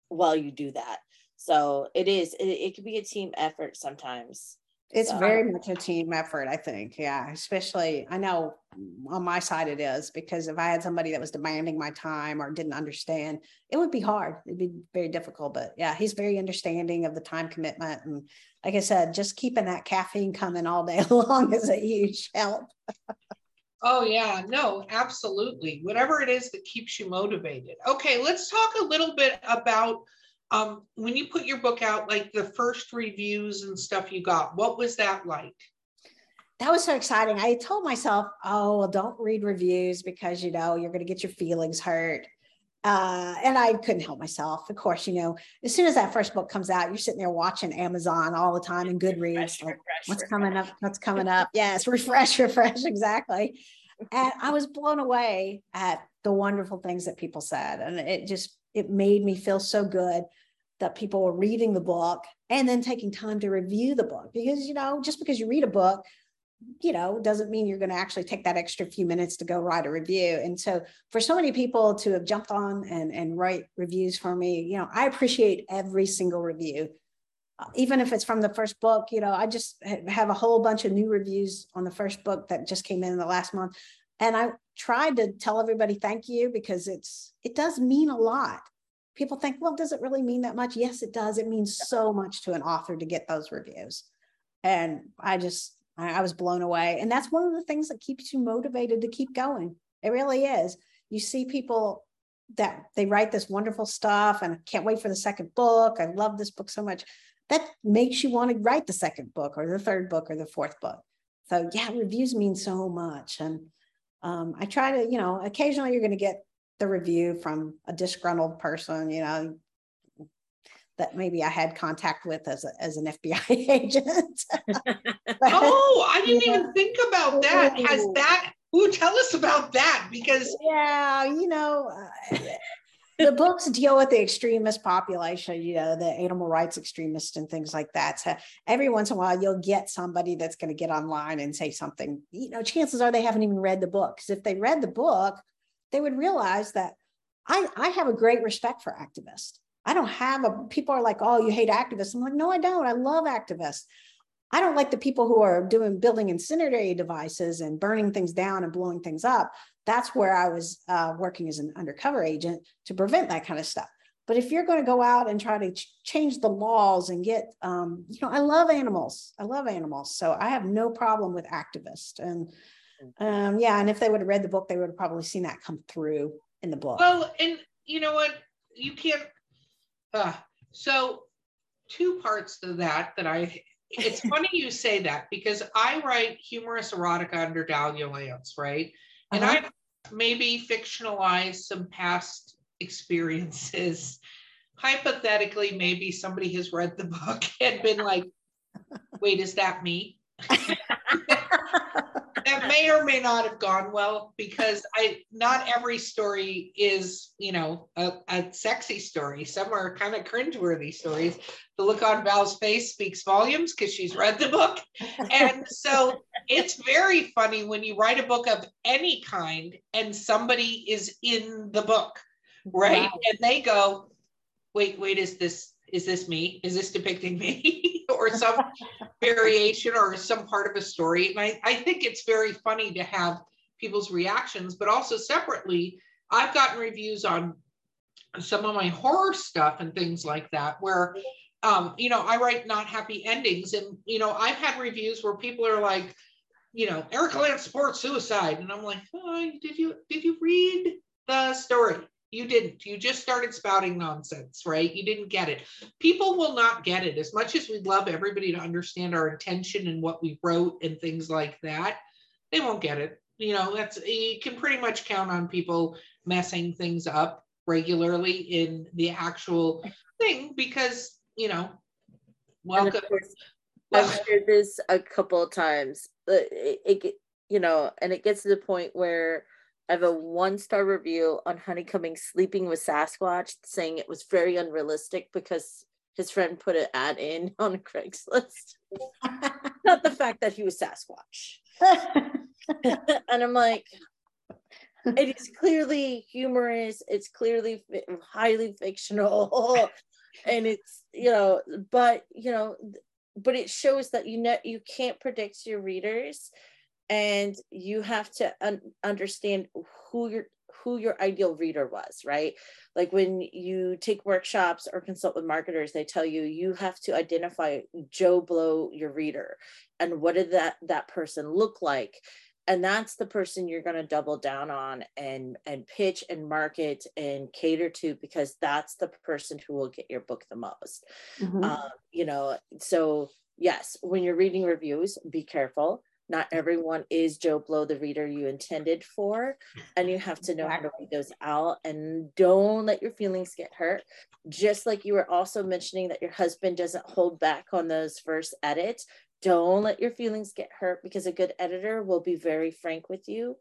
while you do that? So it is it, it can be a team effort sometimes it's very much a team effort, I think. Yeah, especially I know on my side it is because if I had somebody that was demanding my time or didn't understand, it would be hard. It'd be very difficult. But yeah, he's very understanding of the time commitment. And like I said, just keeping that caffeine coming all day long is a huge help. Oh, yeah, no, absolutely. Whatever it is that keeps you motivated. Okay, let's talk a little bit about um, when you put your book out, like the first reviews and stuff you got, what was that like? That was so exciting. I told myself, oh, well, don't read reviews because, you know, you're going to get your feelings hurt. Uh, and I couldn't help myself. Of course, you know, as soon as that first book comes out, you're sitting there watching Amazon all the time and Goodreads. Refresh, like, refresh, what's refresh. coming up? What's coming up? Yes, refresh, refresh, exactly. And I was blown away at the wonderful things that people said. And it just, it made me feel so good that people were reading the book and then taking time to review the book because you know just because you read a book you know doesn't mean you're going to actually take that extra few minutes to go write a review. And so for so many people to have jumped on and and write reviews for me you know i appreciate every single review. Uh, even if it's from the first book you know i just have a whole bunch of new reviews on the first book that just came in the last month. And i tried to tell everybody thank you because it's it does mean a lot people think, well, does it really mean that much? Yes, it does. It means so much to an author to get those reviews. And I just, I, was blown away. And that's one of the things that keeps you motivated to keep going. It really is. You see people that they write this wonderful stuff and I can't wait for the second book. I love this book so much. That makes you want to write the second book or the third book or the fourth book. So yeah, reviews mean so much. And um, I try to, you know, occasionally you're going to get the review from a disgruntled person, you know, that maybe I had contact with as, a, as an FBI agent. oh, I didn't yeah. even think about that. Has that, ooh, tell us about that because. Yeah, you know, uh, the books deal with the extremist population, you know, the animal rights extremists and things like that. So every once in a while, you'll get somebody that's going to get online and say something. You know, chances are they haven't even read the book. Because if they read the book, they would realize that I, I have a great respect for activists. I don't have a, people are like, oh, you hate activists. I'm like, no, I don't. I love activists. I don't like the people who are doing building incendiary devices and burning things down and blowing things up. That's where I was uh, working as an undercover agent to prevent that kind of stuff. But if you're going to go out and try to ch- change the laws and get, um, you know, I love animals. I love animals. So I have no problem with activists. And um, yeah, and if they would have read the book, they would have probably seen that come through in the book. Well, and you know what? You can't. Uh, so, two parts to that that I. It's funny you say that because I write humorous erotica under Dahlia Lance, right? And uh-huh. I maybe fictionalize some past experiences. Hypothetically, maybe somebody has read the book and been like, wait, is that me? that may or may not have gone well because I not every story is you know a, a sexy story. Some are kind of cringeworthy stories. The look on Val's face speaks volumes because she's read the book, and so it's very funny when you write a book of any kind and somebody is in the book, right? Wow. And they go, "Wait, wait, is this is this me? Is this depicting me?" or some variation or some part of a story. And I, I think it's very funny to have people's reactions, but also separately, I've gotten reviews on some of my horror stuff and things like that where um, you know, I write not happy endings. And, you know, I've had reviews where people are like, you know, Erica Lance supports suicide. And I'm like, oh, did you did you read the story? You didn't. You just started spouting nonsense, right? You didn't get it. People will not get it. As much as we'd love everybody to understand our intention and what we wrote and things like that, they won't get it. You know, that's you can pretty much count on people messing things up regularly in the actual thing because, you know, welcome. I've heard this a couple of times. It, it, you know, and it gets to the point where I have a one star review on Honeycombing sleeping with Sasquatch saying it was very unrealistic because his friend put an ad in on Craigslist. Not the fact that he was Sasquatch. and I'm like, it is clearly humorous, it's clearly highly fictional. and it's, you know, but, you know, but it shows that you know you can't predict your readers and you have to un- understand who your who your ideal reader was right? Like when you take workshops or consult with marketers they tell you you have to identify joe blow your reader and what did that that person look like? And that's the person you're going to double down on and and pitch and market and cater to because that's the person who will get your book the most. Mm-hmm. um, you know so yes when you're reading reviews be careful not everyone is Joe Blow, the reader you intended for. And you have to know how to read those out and don't let your feelings get hurt. Just like you were also mentioning that your husband doesn't hold back on those first edits. Don't let your feelings get hurt because a good editor will be very frank with you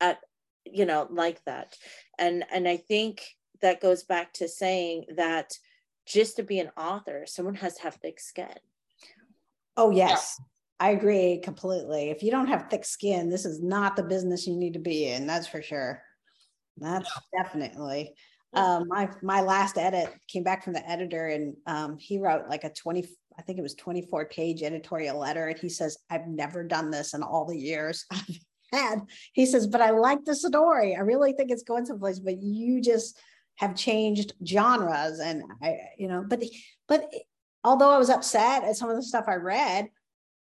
at, you know, like that. And and I think that goes back to saying that just to be an author, someone has to have thick skin. Oh yes. Yeah I agree completely. If you don't have thick skin, this is not the business you need to be in. That's for sure. That's definitely. Um, my my last edit came back from the editor, and um, he wrote like a twenty, I think it was twenty four page editorial letter, and he says, "I've never done this in all the years I've had." He says, "But I like the story. I really think it's going someplace, but you just have changed genres, and I, you know, but but." Although I was upset at some of the stuff I read,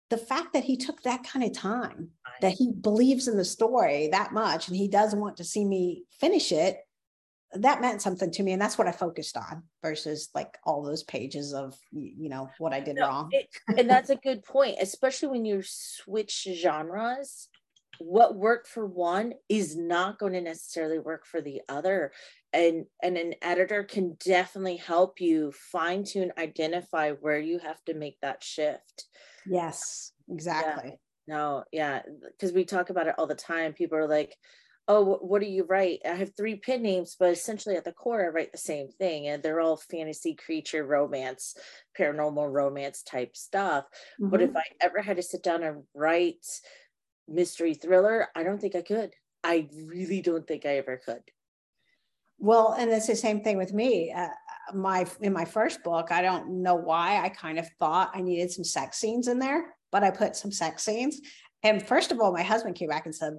the fact that he took that kind of time, that he believes in the story that much and he doesn't want to see me finish it, that meant something to me. And that's what I focused on versus like all those pages of, you know, what I did no, wrong. It, and that's a good point, especially when you switch genres. What worked for one is not going to necessarily work for the other. And, and an editor can definitely help you fine tune, identify where you have to make that shift Yes, exactly. Yeah. No, yeah, because we talk about it all the time. People are like, "Oh, what do you write?" I have three pen names, but essentially at the core, I write the same thing, and they're all fantasy, creature, romance, paranormal romance type stuff. Mm-hmm. But if mm-hmm. I ever had to sit down and write mystery thriller, I don't think I could. I really don't think I ever could. Well, and it's the same thing with me. Uh, my in my first book, I don't know why I kind of thought I needed some sex scenes in there, but I put some sex scenes. And first of all, my husband came back and said,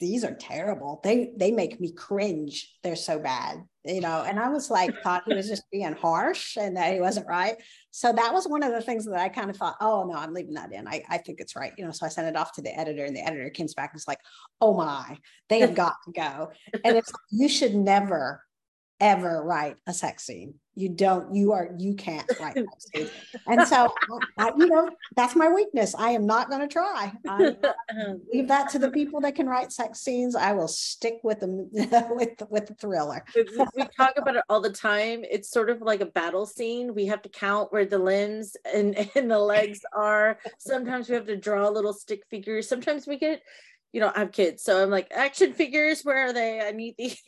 "These are terrible. They they make me cringe. They're so bad." You know, and I was like, thought he was just being harsh and that he wasn't right. So that was one of the things that I kind of thought, oh no, I'm leaving that in. I, I think it's right. You know, so I sent it off to the editor, and the editor comes back and is like, oh my, they have got to go. And it's you should never ever write a sex scene. You don't, you are, you can't write sex scenes. And so, I, you know, that's my weakness. I am not going to try. leave that to the people that can write sex scenes. I will stick with them with, with the thriller. we talk about it all the time. It's sort of like a battle scene. We have to count where the limbs and, and the legs are. Sometimes we have to draw little stick figures. Sometimes we get, you know, I have kids. So I'm like, action figures, where are they? I need these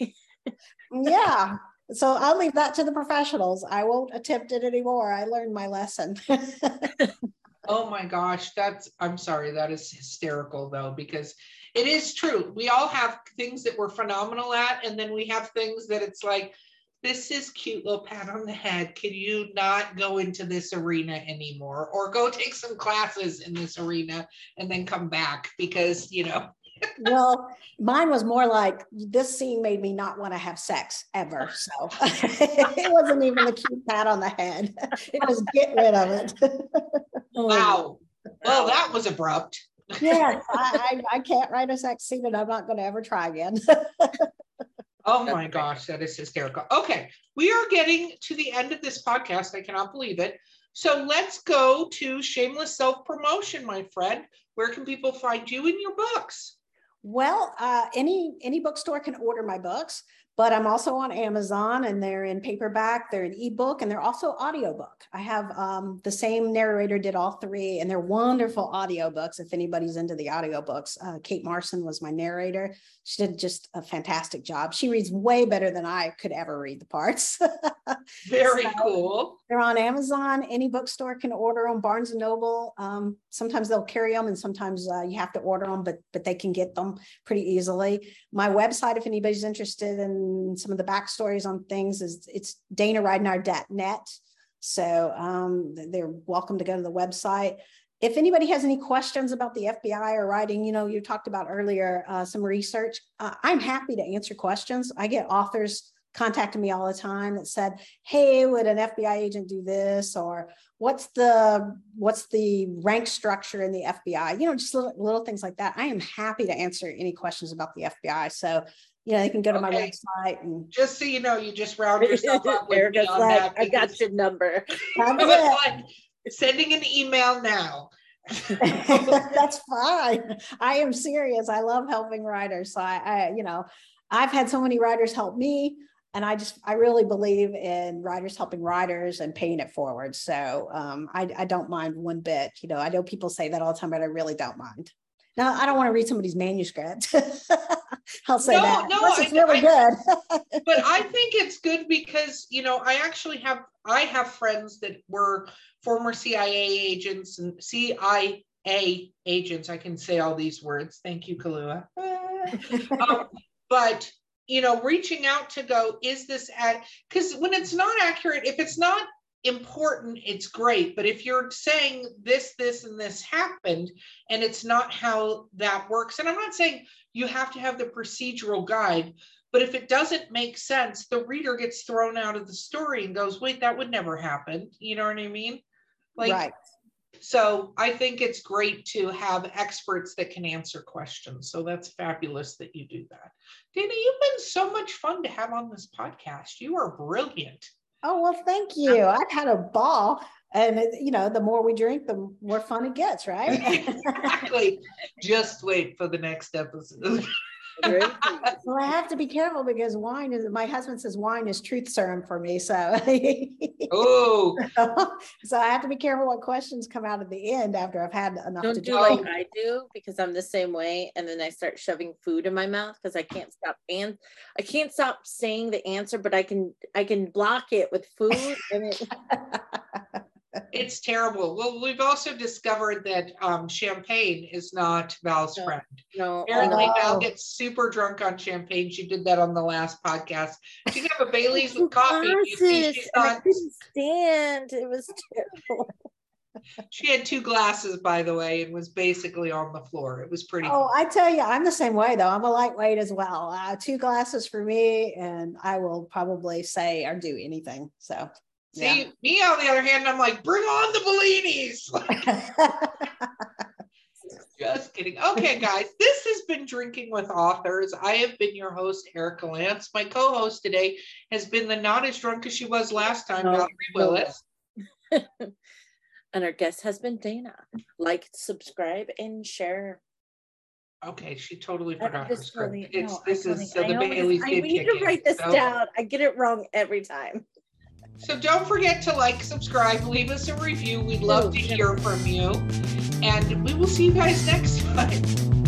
yeah. So I'll leave that to the professionals. I won't attempt it anymore. I learned my lesson. oh my gosh, that's I'm sorry, that is hysterical though, because it is true. We all have things that we're phenomenal at, and then we have things that it's like, this is cute little pat on the head. Can you not go into this arena anymore or go take some classes in this arena and then come back because, you know, well, mine was more like this scene made me not want to have sex ever. So it wasn't even a cute pat on the head. It was get rid of it. wow. Well, that was abrupt. yes, I, I, I, can't write a sex scene and I'm not going to ever try again. oh my gosh, that is hysterical. Okay, we are getting to the end of this podcast. I cannot believe it. So let's go to shameless self promotion, my friend. Where can people find you in your books? Well, uh, any any bookstore can order my books, but I'm also on Amazon, and they're in paperback, they're in ebook, and they're also audiobook. I have um, the same narrator did all three, and they're wonderful audiobooks. If anybody's into the audiobooks, uh, Kate Marson was my narrator. She did just a fantastic job. She reads way better than I could ever read the parts. Very so cool. They're on Amazon. Any bookstore can order them. Barnes and Noble. Um, sometimes they'll carry them, and sometimes uh, you have to order them, but but they can get them pretty easily. My website, if anybody's interested in some of the backstories on things, is it's danaridenour.net. So um, they're welcome to go to the website if anybody has any questions about the FBI or writing, you know, you talked about earlier uh, some research, uh, I'm happy to answer questions. I get authors contacting me all the time that said, "Hey, would an FBI agent do this?" or "What's the what's the rank structure in the FBI?" You know, just little, little things like that. I am happy to answer any questions about the FBI. So you know, they can go to okay. my website and just so you know, you just round yourself up with me on like, that. I got your number. I'm sending an email now. That's fine. I am serious. I love helping writers. So I, I, you know, I've had so many writers help me and I just I really believe in writers helping writers and paying it forward. So um, I, I don't mind one bit. You know, I know people say that all the time, but I really don't mind. Now I don't want to read somebody's manuscript. I'll say no, that. No, Unless it's I, really I, good. but I think it's good because you know I actually have I have friends that were former CIA agents and CIA agents. I can say all these words. Thank you, Kahlua. um, but you know, reaching out to go, is this at because when it's not accurate, if it's not important, it's great. But if you're saying this, this, and this happened, and it's not how that works, and I'm not saying you have to have the procedural guide, but if it doesn't make sense, the reader gets thrown out of the story and goes, wait, that would never happen. You know what I mean? Like, right. So I think it's great to have experts that can answer questions. So that's fabulous that you do that. Dana, you've been so much fun to have on this podcast. You are brilliant. Oh, well, thank you. I've had a ball. And, uh, you know, the more we drink, the more fun it gets, right? exactly. Just wait for the next episode. well, I have to be careful because wine is my husband says wine is truth serum for me. So oh so I have to be careful what questions come out at the end after I've had enough Don't to do like I do because I'm the same way. And then I start shoving food in my mouth because I can't stop and I can't stop saying the answer, but I can I can block it with food and it it's terrible. Well, we've also discovered that um, champagne is not Val's no, friend. No, apparently no. Val gets super drunk on champagne. She did that on the last podcast. She could have a Bailey's with coffee. You see, she's not... I couldn't stand. It was terrible. she had two glasses, by the way, and was basically on the floor. It was pretty. Oh, I tell you, I'm the same way though. I'm a lightweight as well. Uh, two glasses for me, and I will probably say or do anything. So See, yeah. me on the other hand, I'm like, bring on the Bellinis. Just kidding. Okay, guys, this has been Drinking with Authors. I have been your host, Erica Lance. My co host today has been the not as drunk as she was last time, oh, Valerie Willis. and our guest has been Dana. Like, subscribe, and share. Okay, she totally forgot her script. It's no, this is so the Bailey's. I need to write this so. down. I get it wrong every time. So don't forget to like, subscribe, leave us a review. We'd love oh, to hear from you. And we will see you guys next time.